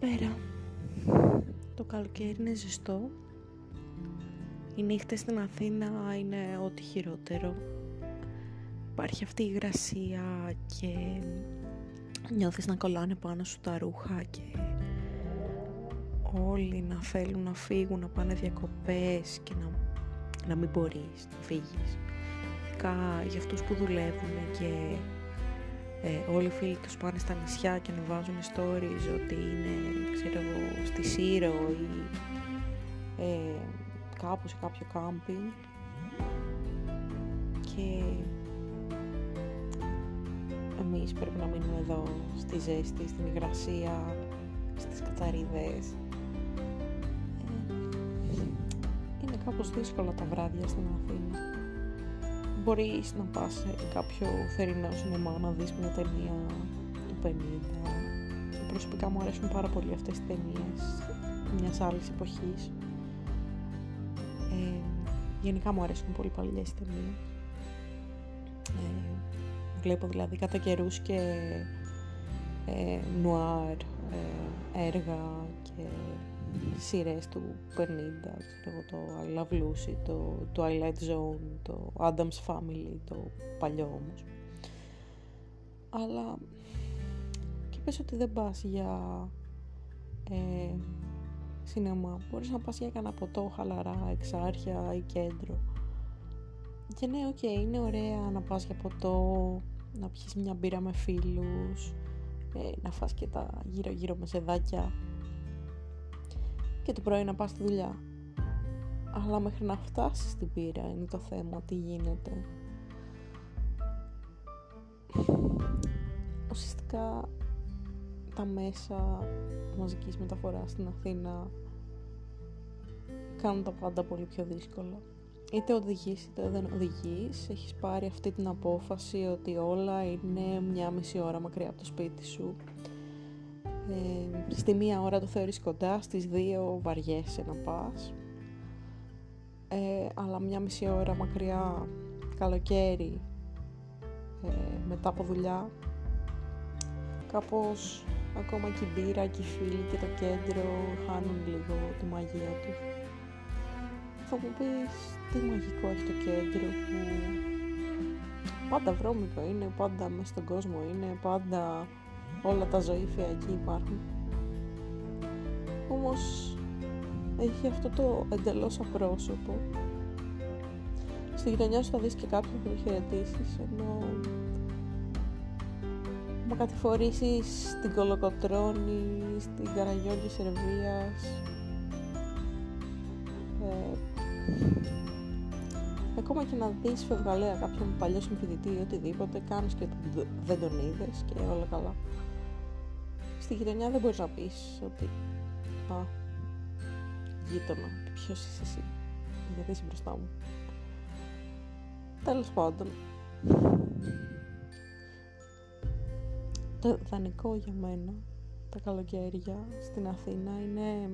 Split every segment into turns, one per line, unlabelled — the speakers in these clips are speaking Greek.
Καλησπέρα. Το καλοκαίρι είναι ζεστό. Οι νύχτες στην Αθήνα είναι ό,τι χειρότερο. Υπάρχει αυτή η υγρασία και νιώθεις να κολλάνε πάνω σου τα ρούχα και όλοι να θέλουν να φύγουν, να πάνε διακοπές και να, να μην μπορείς να φύγεις. Ειδικά για αυτούς που δουλεύουν και ε, όλοι οι φίλοι τους πάνε στα νησιά και ανεβάζουν stories ότι είναι, ξέρω εγώ, στη Σύρο ή ε, κάπου σε κάποιο κάμπινγκ και εμείς πρέπει να μείνουμε εδώ στη ζέστη, στην υγρασία, στις κατσαρίδες. Ε, είναι κάπως δύσκολα τα βράδια στην Αθήνα μπορείς να πας σε κάποιο θερινό σινεμά να δεις μια ταινία του 50. Προσωπικά μου αρέσουν πάρα πολύ αυτές τις ταινίες μιας άλλης εποχής. Ε, γενικά μου αρέσουν πολύ παλιές ταινίες. Ε, βλέπω δηλαδή κατά καιρούς και ε, νουάρ, ε, έργα και σειρές του 50, ξέρω το I Love Lucy, το Twilight Zone, το Addams Family, το παλιό όμως. Αλλά και πες ότι δεν πας για ε, σινεμά, μπορείς να πας για κανένα ποτό χαλαρά, Εξάρχεια ή κέντρο. Και ναι, οκ, είναι ωραία να πας για ποτό, να πιεις μια μπύρα με φίλους, ε, να φας και τα γύρω-γύρω μεσεδάκια και το πρωί να πας στη δουλειά. Αλλά μέχρι να φτάσεις στην πύρα είναι το θέμα, τι γίνεται. Ουσιαστικά τα μέσα μαζικής μεταφοράς στην Αθήνα κάνουν τα πάντα πολύ πιο δύσκολα. Είτε οδηγείς είτε δεν οδηγείς, έχεις πάρει αυτή την απόφαση ότι όλα είναι μια μισή ώρα μακριά από το σπίτι σου ε, στη μία ώρα το θεωρείς κοντά, στις δύο βαριέσαι να πας. Ε, αλλά μια μισή ώρα μακριά, καλοκαίρι, ε, μετά από δουλειά, κάπως ακόμα και η μπύρα και οι φίλοι και το κέντρο χάνουν λίγο τη μαγεία του. Θα μου πεις τι μαγικό έχει το κέντρο που πάντα βρώμικο είναι, πάντα μέσα στον κόσμο είναι, πάντα όλα τα ζωήφια εκεί υπάρχουν. Όμως έχει αυτό το εντελώς απρόσωπο. Στη γειτονιά σου θα δεις και κάποιον που το χαιρετήσεις, ενώ μα κατηφορήσεις στην Κολοκοτρώνη, στην Καραγιώργη Σερβίας, ε, ακόμα και να δεις φευγαλέα κάποιον παλιό συμφιλητή ή οτιδήποτε, κάνεις και δεν τον είδες και όλα καλά στη γειτονιά δεν μπορείς να πεις ότι «Α, γείτονα, ποιος είσαι εσύ, γιατί είσαι μπροστά μου». Τέλος πάντων, το ιδανικό για μένα τα καλοκαίρια στην Αθήνα είναι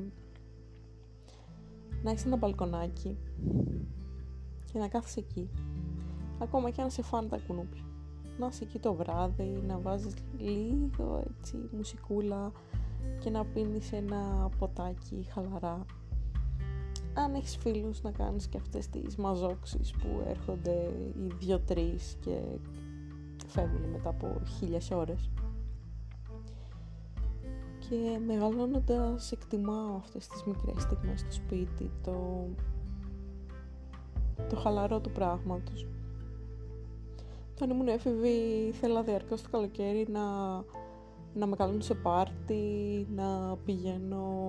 να έχεις ένα μπαλκονάκι και να κάθεσαι εκεί ακόμα και αν σε φάνε τα κουνούπια να είσαι εκεί το βράδυ, να βάζεις λίγο έτσι μουσικούλα και να πίνεις ένα ποτάκι χαλαρά. Αν έχεις φίλους να κάνεις και αυτές τις μαζόξεις που έρχονται οι δυο-τρεις και φεύγουν μετά από χίλιες ώρες. Και μεγαλώνοντας εκτιμάω αυτές τις μικρές στιγμές στο σπίτι, το, το χαλαρό του πράγματος. Όταν ήμουν έφηβη ήθελα διαρκώς το καλοκαίρι να, να με καλούν σε πάρτι, να πηγαίνω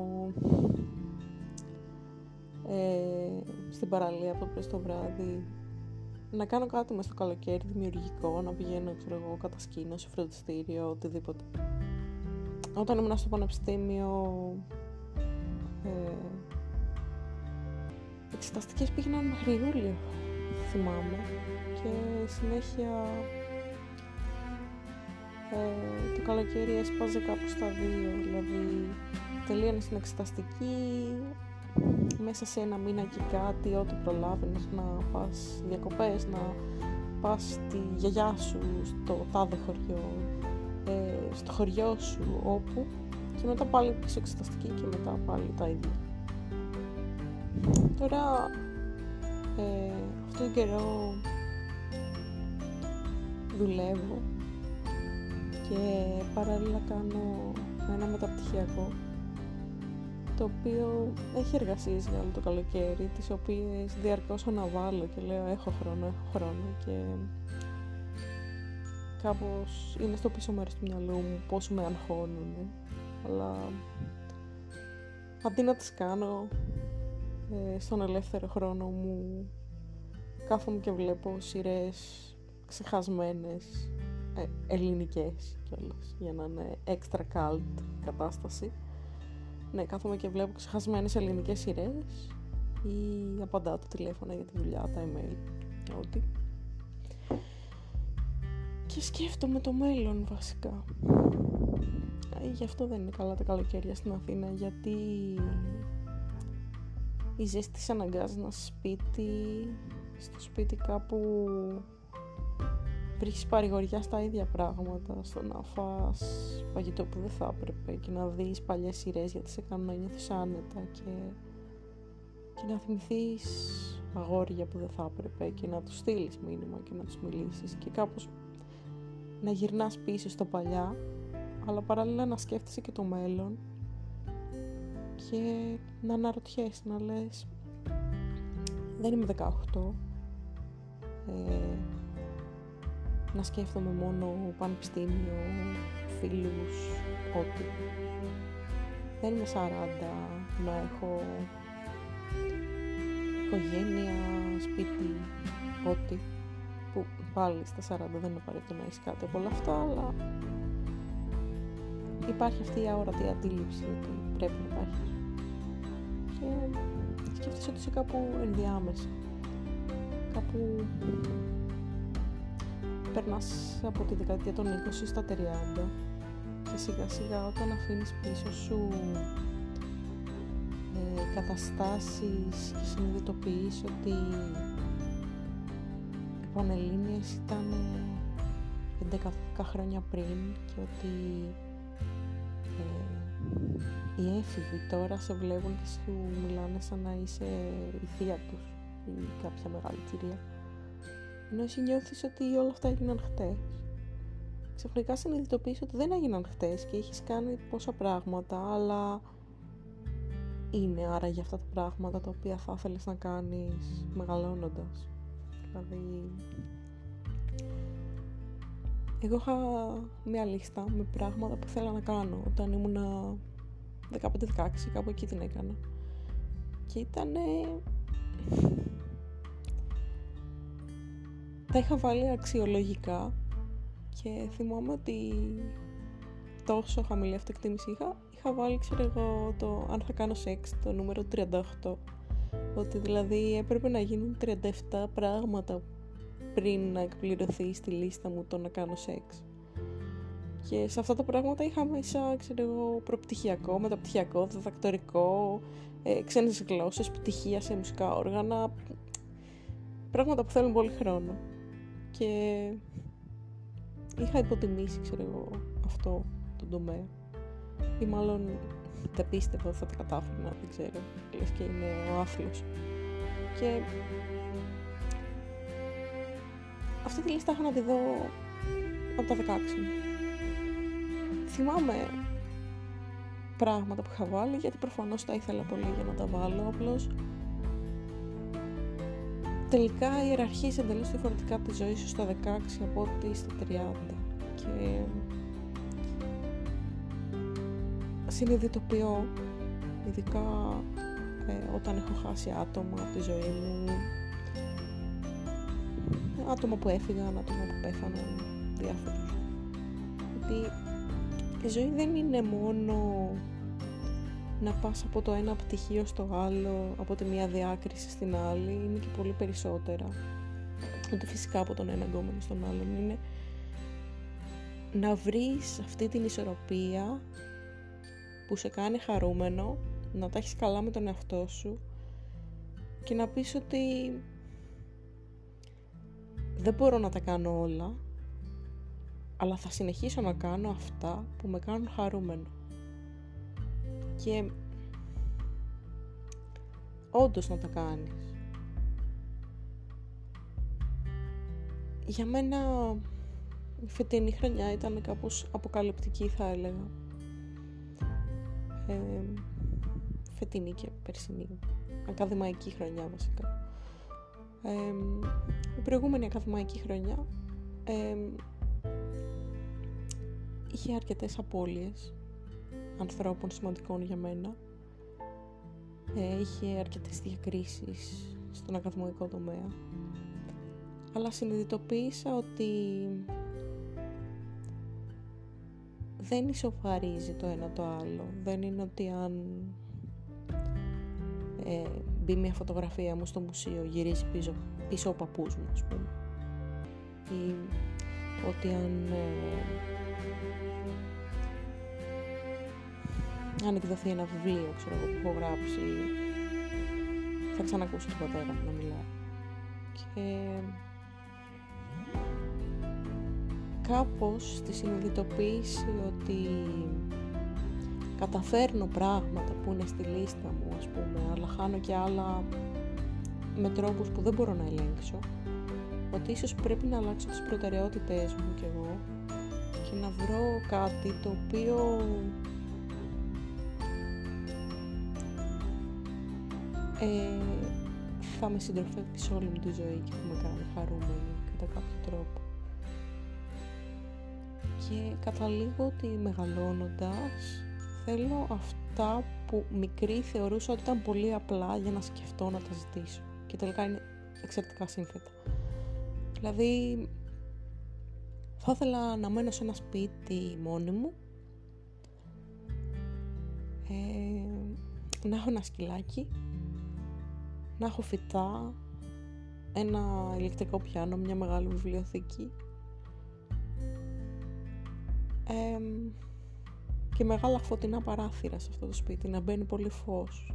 ε, στην παραλία από το πρωί στο βράδυ, να κάνω κάτι μες στο καλοκαίρι δημιουργικό, να πηγαίνω ξέρω εγώ κατασκήνω σε φροντιστήριο, οτιδήποτε. Όταν ήμουν στο πανεπιστήμιο ε, εξεταστικές πήγαιναν μέχρι Ιούλιο θυμάμαι και συνέχεια ε, το καλοκαίρι έσπαζε κάπου στα δύο δηλαδή τελείωνε στην εξεταστική μέσα σε ένα μήνα και κάτι ό,τι προλάβαινες να πας διακοπές να πας στη γιαγιά σου στο τάδε χωριό ε, στο χωριό σου όπου και μετά πάλι πίσω εξεταστική και μετά πάλι τα ίδια. Τώρα, ε, αυτόν τον καιρό δουλεύω και παράλληλα κάνω ένα μεταπτυχιακό το οποίο έχει εργασίες για όλο το καλοκαίρι, τις οποίες διαρκώς αναβάλω και λέω έχω χρόνο, έχω χρόνο και κάπως είναι στο πίσω μέρος του μυαλού μου πόσο με αγχώνουν, αλλά αντί να τις κάνω ε, στον ελεύθερο χρόνο μου κάθομαι και βλέπω σειρές ξεχασμένες ε, ελληνικές κιόλας για να είναι extra cult κατάσταση ναι, κάθομαι και βλέπω ξεχασμένες ελληνικές σειρές ή απαντάω το τηλέφωνο για τη δουλειά, τα email, ό,τι. Και σκέφτομαι το μέλλον βασικά. Ε, γι' αυτό δεν είναι καλά τα καλοκαίρια στην Αθήνα, γιατί η ζέστη της αναγκάζει να σπίτι, στο σπίτι κάπου βρίσκεις παρηγοριά στα ίδια πράγματα, στο να φας φαγητό που δεν θα έπρεπε και να δεις παλιές σειρές γιατί σε κάνουν να νιώθεις άνετα και, και να θυμηθείς αγόρια που δεν θα έπρεπε και να τους στείλεις μήνυμα και να τους μιλήσεις και κάπως να γυρνάς πίσω στο παλιά αλλά παράλληλα να σκέφτεσαι και το μέλλον και να αναρωτιέσαι, να λες δεν είμαι 18 ε, να σκέφτομαι μόνο πανεπιστήμιο, φίλους, ό,τι. Δεν είμαι 40 να έχω οικογένεια, σπίτι, ό,τι. Που πάλι στα 40 δεν είναι απαραίτητο να έχεις κάτι από όλα αυτά, αλλά υπάρχει αυτή η αόρατη αντίληψη ότι πρέπει να υπάρχει. Και σκέφτεσαι ότι είσαι κάπου ενδιάμεσα. Κάπου περνάς από τη δεκαετία των 20 στα 30 και σιγά σιγά όταν αφήνεις πίσω σου ε, καταστάσεις και συνειδητοποιείς ότι οι Πανελλήνιες ήταν 11 χρόνια πριν και ότι ε, οι έφηβοι τώρα σε βλέπουν και σου μιλάνε σαν να είσαι η θεία τους ή κάποια μεγάλη κυρία ενώ εσύ νιώθεις ότι όλα αυτά έγιναν χτες. Ξαφνικά συνειδητοποιείς ότι δεν έγιναν χτες και έχεις κάνει πόσα πράγματα, αλλά είναι άρα για αυτά τα πράγματα τα οποία θα ήθελες να κάνεις μεγαλώνοντας. Δηλαδή, εγώ είχα μια λίστα με πράγματα που ήθελα να κάνω όταν ήμουνα 15-16, κάπου εκεί την έκανα. Και ήταν τα είχα βάλει αξιολογικά και θυμάμαι ότι τόσο χαμηλή αυτοεκτίμηση είχα, είχα βάλει ξέρω εγώ το αν θα κάνω σεξ το νούμερο 38 ότι δηλαδή έπρεπε να γίνουν 37 πράγματα πριν να εκπληρωθεί στη λίστα μου το να κάνω σεξ και σε αυτά τα πράγματα είχα μέσα ξέρω εγώ προπτυχιακό, μεταπτυχιακό, διδακτορικό ε, ξένες γλώσσες, πτυχία σε μουσικά όργανα πράγματα που θέλουν πολύ χρόνο και είχα υποτιμήσει, ξέρω εγώ, αυτό το τομέα. Ή μάλλον δεν πίστευα ότι θα τα κατάφερνα, δεν ξέρω. Λες και είναι ο άθλος. Και αυτή τη λίστα είχα να τη δω από τα 16 Θυμάμαι πράγματα που είχα βάλει, γιατί προφανώς τα ήθελα πολύ για να τα βάλω, απλώς. Τελικά ιεραρχείς εντελώς διαφορετικά από τη ζωή σου στα 16 από ό,τι στα 30 και συνειδητοποιώ ειδικά ε, όταν έχω χάσει άτομα από τη ζωή μου. Άτομα που έφυγαν, άτομα που πέθαναν διάφορους ότι η ζωή δεν είναι μόνο να πας από το ένα πτυχίο στο άλλο, από τη μία διάκριση στην άλλη, είναι και πολύ περισσότερα. Ότι φυσικά από τον ένα γκόμενο στον άλλον είναι να βρεις αυτή την ισορροπία που σε κάνει χαρούμενο, να τα έχεις καλά με τον εαυτό σου και να πεις ότι δεν μπορώ να τα κάνω όλα, αλλά θα συνεχίσω να κάνω αυτά που με κάνουν χαρούμενο. και όντως να τα κάνεις. Για μένα η φετινή χρονιά ήταν κάπως αποκαλυπτική θα έλεγα. Ε, φετινή και περσινή. Ακαδημαϊκή χρονιά βασικά. Ε, η προηγούμενη ακαδημαϊκή χρονιά ε, είχε αρκετές απώλειες ανθρώπων σημαντικών για μένα. Ε, είχε αρκετές διακρίσεις στον ακαδημαϊκό τομέα. Αλλά συνειδητοποίησα ότι δεν ισοφαρίζει το ένα το άλλο. Δεν είναι ότι αν ε, μπει μια φωτογραφία μου στο μουσείο γυρίζει πίσω, πίσω ο παππούς μου, ας πούμε. Ή ότι αν ε, αν εκδοθεί ένα βιβλίο, ξέρω εγώ, που έχω γράψει, θα ξανακούσω τον πατέρα μου να μιλάει. Και κάπως στη συνειδητοποίηση ότι καταφέρνω πράγματα που είναι στη λίστα μου ας πούμε αλλά χάνω και άλλα με τρόπους που δεν μπορώ να ελέγξω ότι ίσως πρέπει να αλλάξω τις προτεραιότητες μου κι εγώ και να βρω κάτι το οποίο ε, θα με συντροφεύει όλη μου τη ζωή και θα με κάνει χαρούμενη κατά κάποιο τρόπο και καταλήγω ότι μεγαλώνοντας θέλω αυτά που μικρή θεωρούσα ότι ήταν πολύ απλά για να σκεφτώ να τα ζητήσω και τελικά είναι εξαιρετικά σύνθετα. Δηλαδή θα ήθελα να μένω σε ένα σπίτι μόνη μου. Ε, να έχω ένα σκυλάκι. Να έχω φυτά. Ένα ηλεκτρικό πιάνο, μια μεγάλη βιβλιοθήκη. Και μεγάλα φωτεινά παράθυρα σε αυτό το σπίτι, να μπαίνει πολύ φως.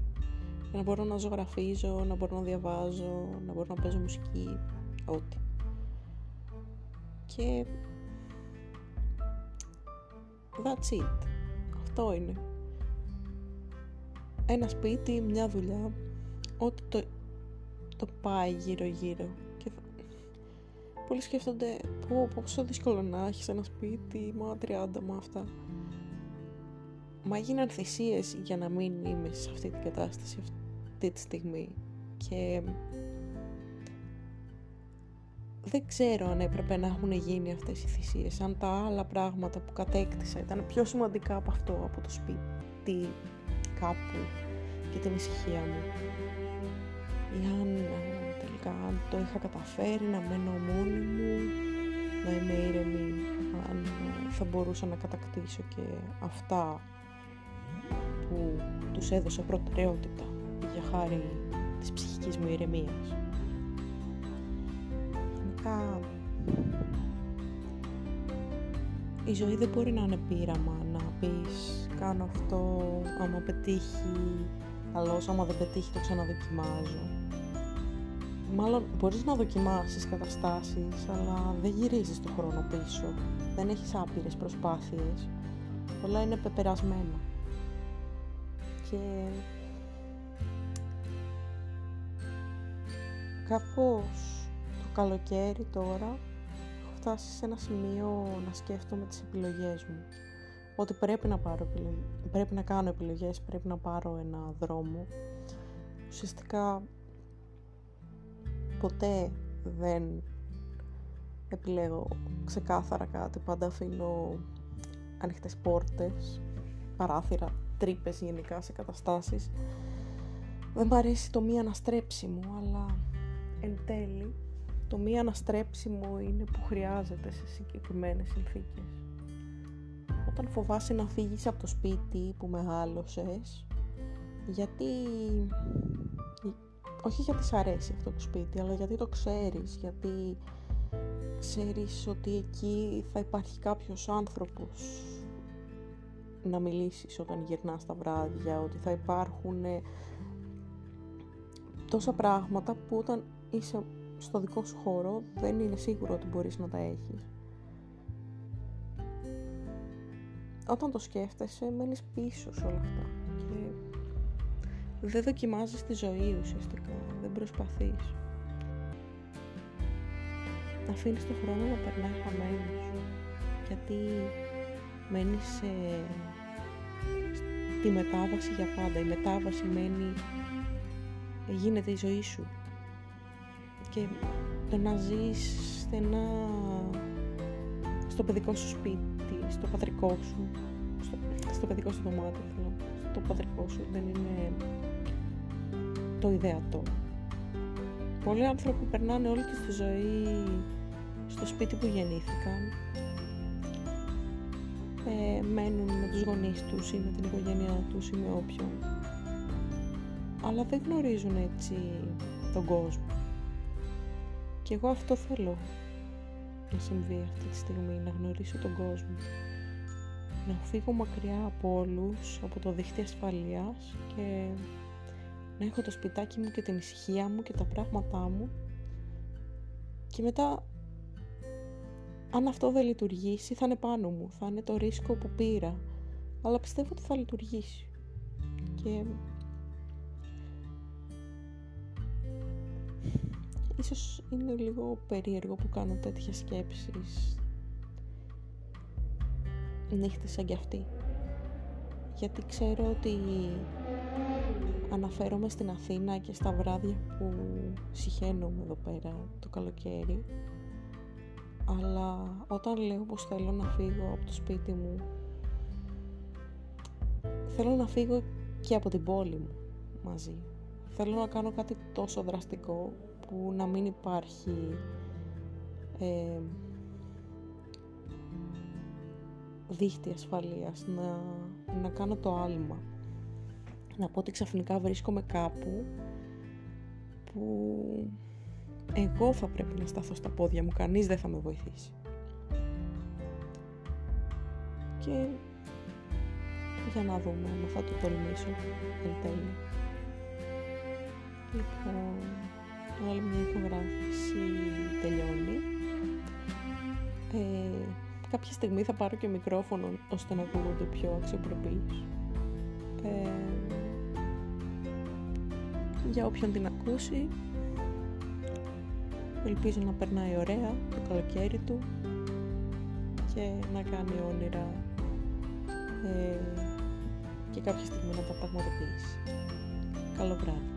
Για να μπορώ να ζωγραφίζω, να μπορώ να διαβάζω, να μπορώ να παίζω μουσική, ό,τι. Και that's it. Αυτό είναι. Ένα σπίτι, μια δουλειά, ό,τι το, το πάει γύρω γύρω πολλοί σκέφτονται πω, πόσο δύσκολο να έχεις ένα σπίτι, μα 30, μα αυτά. Μα έγιναν θυσίες για να μην είμαι σε αυτή την κατάσταση αυτή τη στιγμή και δεν ξέρω αν έπρεπε να έχουν γίνει αυτές οι θυσίες, αν τα άλλα πράγματα που κατέκτησα ήταν πιο σημαντικά από αυτό, από το σπίτι κάπου και την ησυχία μου. Ή αν αν το είχα καταφέρει να μένω μόνη μου, να είμαι ήρεμη, αν θα μπορούσα να κατακτήσω και αυτά που τους έδωσα προτεραιότητα για χάρη της ψυχικής μου ηρεμίας. Γενικά, η ζωή δεν μπορεί να είναι πείραμα, να πεις κάνω αυτό, άμα πετύχει, καλώς, άμα δεν πετύχει το ξαναδοκιμάζω μάλλον μπορείς να δοκιμάσεις καταστάσεις, αλλά δεν γυρίζεις το χρόνο πίσω. Δεν έχεις άπειρες προσπάθειες. Όλα είναι πεπερασμένα. Και κάπως το καλοκαίρι τώρα έχω φτάσει σε ένα σημείο να σκέφτομαι τις επιλογές μου. Ότι πρέπει να, πάρω, πρέπει να κάνω επιλογές, πρέπει να πάρω ένα δρόμο. Ουσιαστικά ποτέ δεν επιλέγω ξεκάθαρα κάτι, πάντα αφήνω ανοιχτές πόρτες, παράθυρα, τρύπες γενικά σε καταστάσεις. Δεν μου αρέσει το μη αναστρέψιμο, αλλά εν τέλει το μη αναστρέψιμο είναι που χρειάζεται σε συγκεκριμένες συνθήκες. Όταν φοβάσαι να φύγεις από το σπίτι που μεγάλωσες, γιατί όχι γιατί σ' αρέσει αυτό το σπίτι, αλλά γιατί το ξέρεις, γιατί ξέρεις ότι εκεί θα υπάρχει κάποιος άνθρωπος να μιλήσεις όταν γυρνάς τα βράδια, ότι θα υπάρχουν ε, τόσα πράγματα που όταν είσαι στο δικό σου χώρο δεν είναι σίγουρο ότι μπορείς να τα έχεις. Όταν το σκέφτεσαι μένεις πίσω σε όλα αυτά και δεν δοκιμάζεις τη ζωή ουσιαστικά, δεν προσπαθείς. Αφήνεις τον χρόνο να περνάει χαμένος, γιατί μένεις σε... στη μετάβαση για πάντα. Η μετάβαση μένει, γίνεται η ζωή σου. Και το να ζεις στενά στο παιδικό σου σπίτι, στο πατρικό σου, στο, στο παιδικό σου δωμάτιο, θέλω, στο πατρικό σου, δεν είναι το ιδεατό. Πολλοί άνθρωποι περνάνε όλη τους τη ζωή στο σπίτι που γεννήθηκαν, ε, μένουν με τους γονείς τους ή με την οικογένειά τους ή με όποιον, αλλά δεν γνωρίζουν έτσι τον κόσμο. Και εγώ αυτό θέλω να συμβεί αυτή τη στιγμή, να γνωρίσω τον κόσμο. Να φύγω μακριά από όλους, από το δίχτυ ασφαλείας και να έχω το σπιτάκι μου και την ησυχία μου και τα πράγματά μου. Και μετά αν αυτό δεν λειτουργήσει θα είναι πάνω μου, θα είναι το ρίσκο που πήρα. Αλλά πιστεύω ότι θα λειτουργήσει. Και ίσως είναι λίγο περίεργο που κάνω τέτοιες σκέψεις νύχτες σαν κι αυτή. Γιατί ξέρω ότι αναφέρομαι στην Αθήνα και στα βράδια που συχαίνομαι εδώ πέρα το καλοκαίρι αλλά όταν λέω πως θέλω να φύγω από το σπίτι μου θέλω να φύγω και από την πόλη μου μαζί. Θέλω να κάνω κάτι τόσο δραστικό που να μην υπάρχει ε, δίχτυ ασφαλείας να, να κάνω το άλμα να πω ότι ξαφνικά βρίσκομαι κάπου που εγώ θα πρέπει να σταθώ στα πόδια μου, κανείς δεν θα με βοηθήσει. Και για να δούμε αν θα το τολμήσω εν τέλει. Λοιπόν, άλλη μια ηχογράφηση τελειώνει. Ε, κάποια στιγμή θα πάρω και μικρόφωνο ώστε να ακούγονται πιο αξιοπρεπείς. Ε, για όποιον την ακούσει ελπίζω να περνάει ωραία το καλοκαίρι του και να κάνει όνειρα ε, και κάποια στιγμή να τα πραγματοποιήσει. Καλό βράδυ.